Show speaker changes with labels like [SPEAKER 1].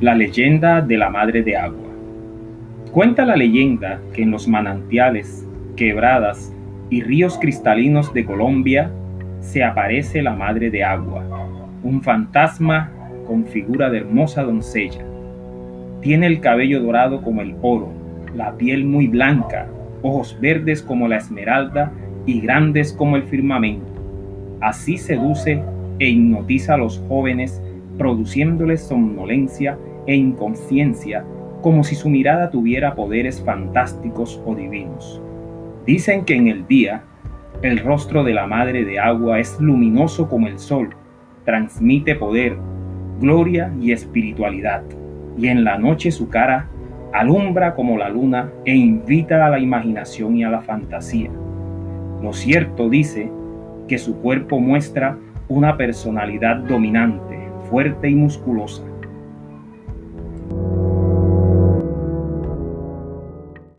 [SPEAKER 1] La leyenda de la Madre de Agua. Cuenta la leyenda que en los manantiales, quebradas y ríos cristalinos de Colombia se aparece la Madre de Agua, un fantasma con figura de hermosa doncella. Tiene el cabello dorado como el oro, la piel muy blanca, ojos verdes como la esmeralda y grandes como el firmamento. Así seduce e hipnotiza a los jóvenes, produciéndoles somnolencia e inconsciencia como si su mirada tuviera poderes fantásticos o divinos. Dicen que en el día el rostro de la Madre de Agua es luminoso como el sol, transmite poder, gloria y espiritualidad, y en la noche su cara alumbra como la luna e invita a la imaginación y a la fantasía. Lo cierto dice que su cuerpo muestra una personalidad dominante, fuerte y musculosa,